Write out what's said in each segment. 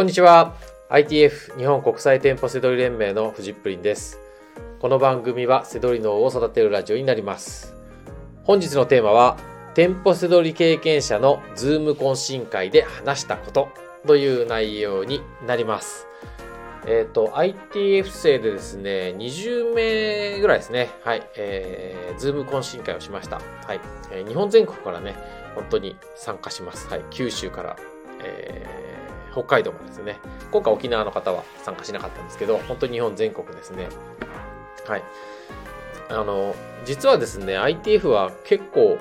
こんにちは。ITF 日本国際店舗セドリ連盟のフジップリンです。この番組はセドリ脳を育てるラジオになります。本日のテーマは、店舗セドリ経験者のズーム懇親会で話したことという内容になります。えっ、と、ITF 生でですね、20名ぐらいですね。はい。えー、ズーム懇親会をしました。はい。えー日本全国からね、本当に参加します。はい。九州から、えー北海道までですね。今回沖縄の方は参加しなかったんですけど、本当に日本全国ですね。はい。あの、実はですね、ITF は結構、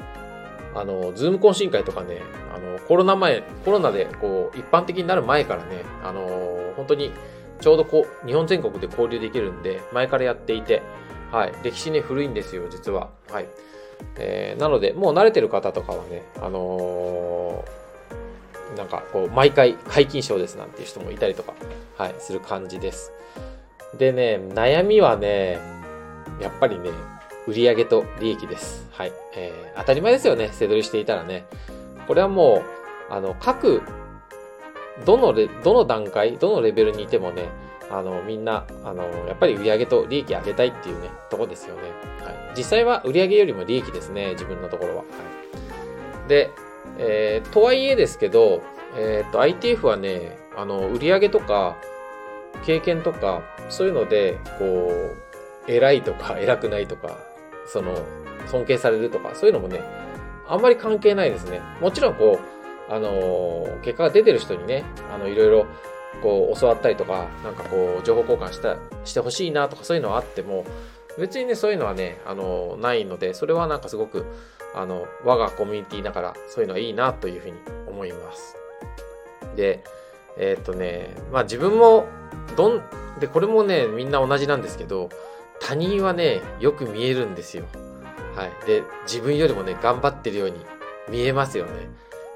あの、ズーム懇親会とかね、あの、コロナ前、コロナでこう、一般的になる前からね、あの、本当にちょうどこう、日本全国で交流できるんで、前からやっていて、はい。歴史ね、古いんですよ、実は。はい。えーなので、もう慣れてる方とかはね、あのーなんかこう、毎回解禁賞ですなんていう人もいたりとか、はい、する感じです。でね、悩みはね、やっぱりね、売上と利益です。はい。えー当たり前ですよね、背取りしていたらね。これはもう、あの、各、どのレ、どの段階、どのレベルにいてもね、あの、みんな、あの、やっぱり売上と利益上げたいっていうね、とこですよね。はい。実際は売上よりも利益ですね、自分のところは。はい。で、えーとはいえですけど、えっ、と、ITF はね、あの、売上とか、経験とか、そういうので、こう、偉いとか、偉くないとか、その、尊敬されるとか、そういうのもね、あんまり関係ないですね。もちろん、こう、あの結果が出てる人にね、あの、いろいろ、こう、教わったりとか、なんかこう、情報交換した、してほしいなとか、そういうのはあっても、別にね、そういうのはね、あのないので、それはなんかすごく、あの、我がコミュニティだから、そういうのはいいなというふうに思います。で、えーっとね、まあ自分も、どん、で、これもね、みんな同じなんですけど、他人はね、よく見えるんですよ。はい。で、自分よりもね、頑張ってるように見えますよね。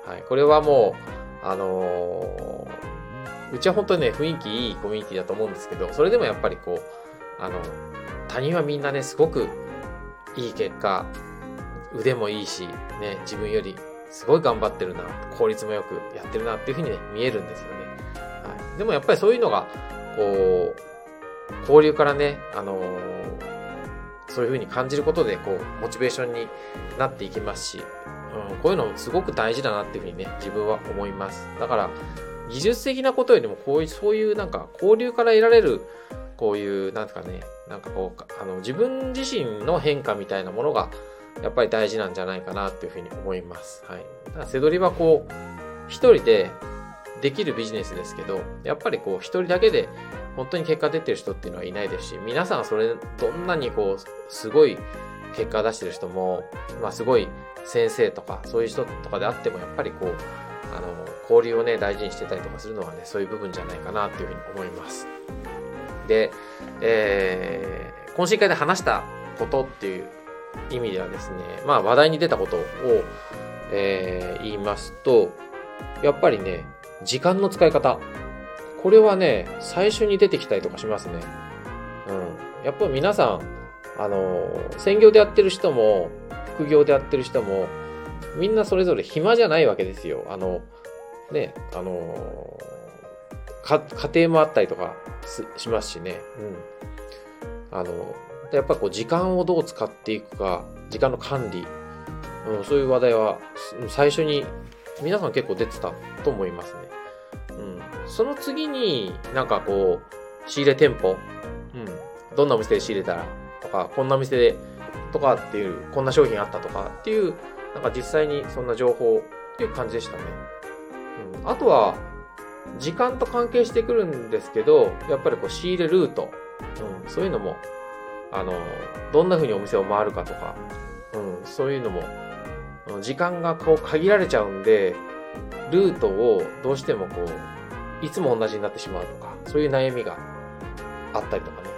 はい。これはもう、あのーうちは本当にね、雰囲気いいコミュニティだと思うんですけど、それでもやっぱりこう、あの、他人はみんなね、すごくいい結果、腕もいいし、ね、自分よりすごい頑張ってるな、効率もよくやってるなっていうふうにね、見えるんですよね。はい。でもやっぱりそういうのが、こう、交流からね、あのーそういうふうに感じることで、こう、モチベーションになっていきますし、うん、こういうのもすごく大事だなっていうふうにね、自分は思います。だから、技術的なことよりも、こういう、そういうなんか、交流から得られる、こういう、なんですかね、なんかこう、あの、自分自身の変化みたいなものが、やっぱり大事なんじゃないかなっていうふうに思います。はい。だから、セドリはこう、一人でできるビジネスですけど、やっぱりこう、一人だけで、本当に結果出てる人っていうのはいないですし、皆さんそれ、どんなにこう、すごい結果出してる人も、まあすごい先生とか、そういう人とかであっても、やっぱりこう、あの、交流をね、大事にしてたりとかするのはね、そういう部分じゃないかなっていうふうに思います。で、えー、懇親会で話したことっていう意味ではですね、まあ話題に出たことを、えー言いますと、やっぱりね、時間の使い方。これはね、最初に出てきたりとかしますね。うん。やっぱり皆さん、あの、専業でやってる人も、副業でやってる人も、みんなそれぞれ暇じゃないわけですよ。あの、ね、あの、家庭もあったりとかすしますしね。うん。あの、やっぱこう時間をどう使っていくか、時間の管理、うん、そういう話題はす最初に皆さん結構出てたと思いますね。うん。その次になんかこう、仕入れ店舗、うん。どんなお店で仕入れたらとか、こんなお店でとかっていう、こんな商品あったとかっていう、なんか実際にそんな情報っていう感じでしたね。うん。あとは、時間と関係してくるんですけど、やっぱりこう仕入れルート、うん、そういうのも、あの、どんな風にお店を回るかとか、うん、そういうのも、時間がこう限られちゃうんで、ルートをどうしてもこう、いつも同じになってしまうとか、そういう悩みがあったりとかね。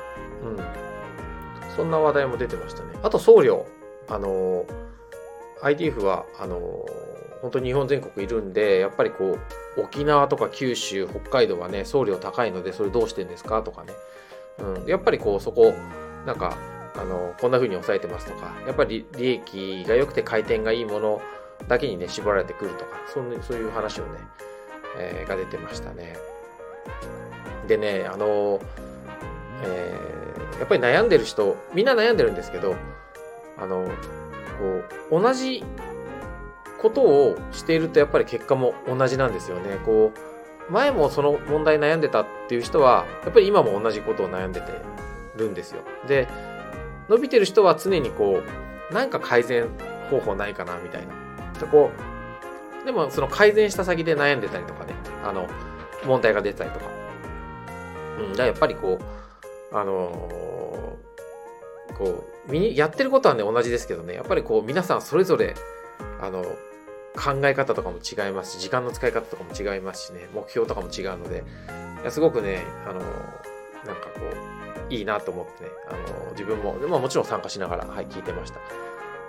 うん。そんな話題も出てましたね。あと送料。あの、ITF は、あの、本当に日本全国いるんで、やっぱりこう、沖縄とか九州、北海道はね、送料高いので、それどうしてんですかとかね。うん。やっぱりこう、そこ、なんか、あの、こんな風に抑えてますとか、やっぱり利益が良くて回転がいいものだけにね、絞られてくるとか、そんそういう話をね、えーが出てましたね。でね、あの、えー、やっぱり悩んでる人、みんな悩んでるんですけど、あの、こう、同じことをしているとやっぱり結果も同じなんですよね。こう、前もその問題悩んでたっていう人は、やっぱり今も同じことを悩んでてるんですよ。で、伸びてる人は常にこう、なんか改善方法ないかなみたいな。でこう、でもその改善した先で悩んでたりとかね、あの、問題が出たりとか。うん、じゃあやっぱりこう、あのー、こう、やってることはね、同じですけどね、やっぱりこう、皆さんそれぞれ、あの、考え方とかも違いますし、時間の使い方とかも違いますしね、目標とかも違うので、いやすごくね、あの、なんかこう、いいなと思ってね、あの、自分も、まあ、もちろん参加しながら、はい、聞いてました。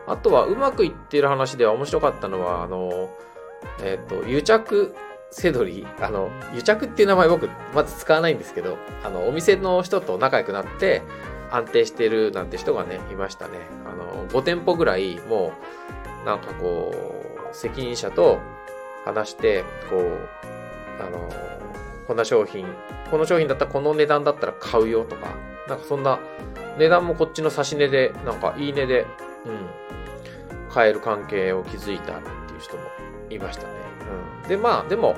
あとは、うまくいってる話では面白かったのは、あの、えっ、ー、と、癒着セドリ、あの、癒着っていう名前僕、まず使わないんですけど、あの、お店の人と仲良くなって、安定してるなんて人がね、いましたね。あの、5店舗ぐらい、もう、なんかこう、責任者と話して、こう、あの、こんな商品、この商品だったらこの値段だったら買うよとか、なんかそんな、値段もこっちの差し値で、なんかいい値で、うん、買える関係を築いたっていう人もいましたね。うん。で、まあ、でも、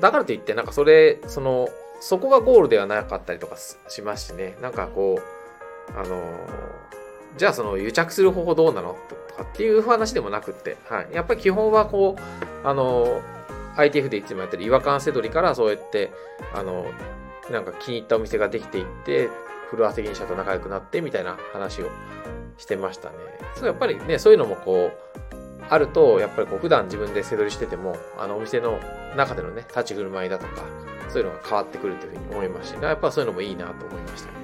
だからといって、なんかそれ、その、そこがゴールではなかったりとかしますしね。なんかこう、あのじゃあその癒着する方法どうなのとかっていう話でもなくって、はい。やっぱり基本はこう、あの ITF でいつもやってる違和感せどりからそうやって、あのなんか気に入ったお店ができていって、フロア責任者と仲良くなってみたいな話をしてましたね。そうやっぱりね、そういうのもこう、あると、やっぱりこう普段自分で背取りしてても、あのお店の中でのね、立ち振る舞いだとか、そういうのが変わってくるというふうに思いますし、やっぱそういうのもいいなと思いましたね。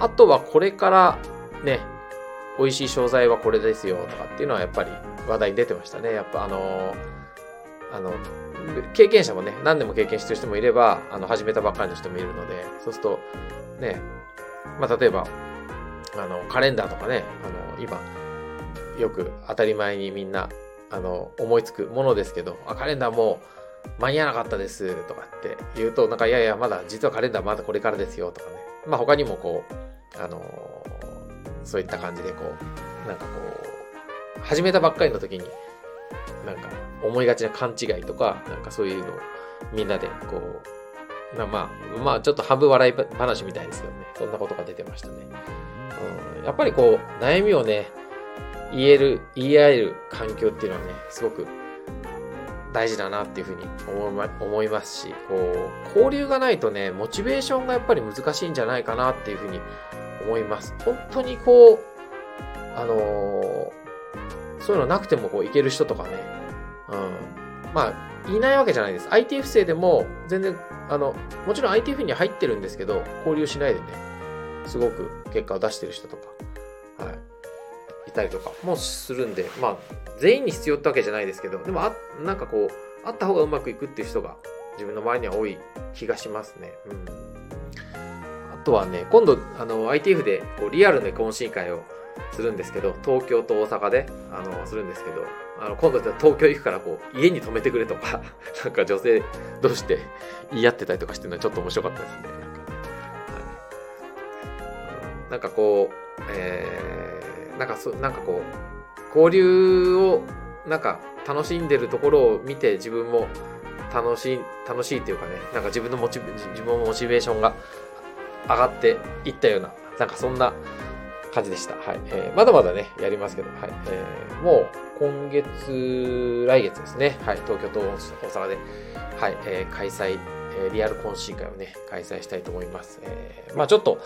あとはこれからね、美味しい商材はこれですよとかっていうのはやっぱり話題に出てましたね。やっぱあのあの、経験者もね、何でも経験してる人もいれば、あの、始めたばっかりの人もいるので、そうすると、ね、まあ、例えば、あの、カレンダーとかね、あの、今、よく当たり前にみんな、あの、思いつくものですけど、あ、カレンダーもう間に合わなかったですとかって言うと、なんか、いやいや、まだ、実はカレンダーまだこれからですよとかね。まあ、他にもこう、あのそういった感じでこう、なんかこう、始めたばっかりの時に、なんか思いがちな勘違いとか、なんかそういうのをみんなでこう、まあまあ、まあちょっと半分笑い話みたいですけどね。そんなことが出てましたね。うん、やっぱりこう、悩みをね、言える、言い合える環境っていうのはね、すごく大事だなっていうふうに思い,、思いますし、こう、交流がないとね、モチベーションがやっぱり難しいんじゃないかなっていうふうに思います。本当にこう、あのー、そういうのなくてもこういける人とかね、うん。まあ、いないわけじゃないです。ITF 生でも全然、あの、もちろん ITF に入ってるんですけど、交流しないでね、すごく結果を出してる人とか、いたりとかもするんで、まあ、全員に必要ってわけじゃないですけど、でもあ、なんかこう、あった方がうまくいくっていう人が自分の周りには多い気がしますね。うん。とはね、今度、あの、ITF でこうリアルな懇親会をするんですけど、東京と大阪で、あの、するんですけど、あの、今度東京行くからこう、家に泊めてくれとか、なんか女性同士で言い合ってたりとかしてるのはちょっと面白かったですね。なんか、こう、えーなんかそ、なんかこう、交流を、なんか楽しんでるところを見て自分も楽しい、楽しいっていうかね、なんか自分のモチベ、自分もモチベーションが上がっていったような、なんかそんな感じでした。はい。えー、まだまだね、やりますけど、はい。えー、もう今月、来月ですね、はい。東京と大阪で、はい、えー、開催、えー、リアル懇親会をね、開催したいと思います。えー、まあちょっと、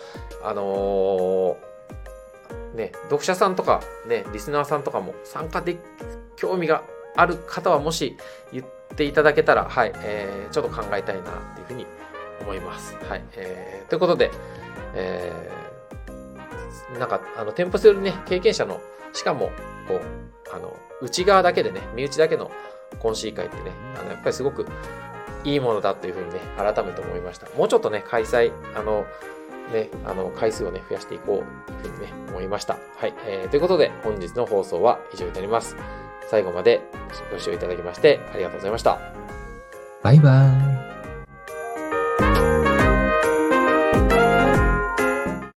あのーね、読者さんとか、ね、リスナーさんとかも参加で、興味がある方はもし言っていただけたら、はい、えー、ちょっと考えたいなっていうふうに思います。はい、えー、ということで、えー、なんか、あの、店舗するね、経験者の、しかも、こう、あの、内側だけでね、身内だけの懇親会ってね、あの、やっぱりすごくいいものだというふうにね、改めて思いました。もうちょっとね、開催、あの、ね、あの、回数をね、増やしていこうというふうにね、思いました。はい。えー、ということで、本日の放送は以上になります。最後までご視聴いただきましてありがとうございました。バイバーイ。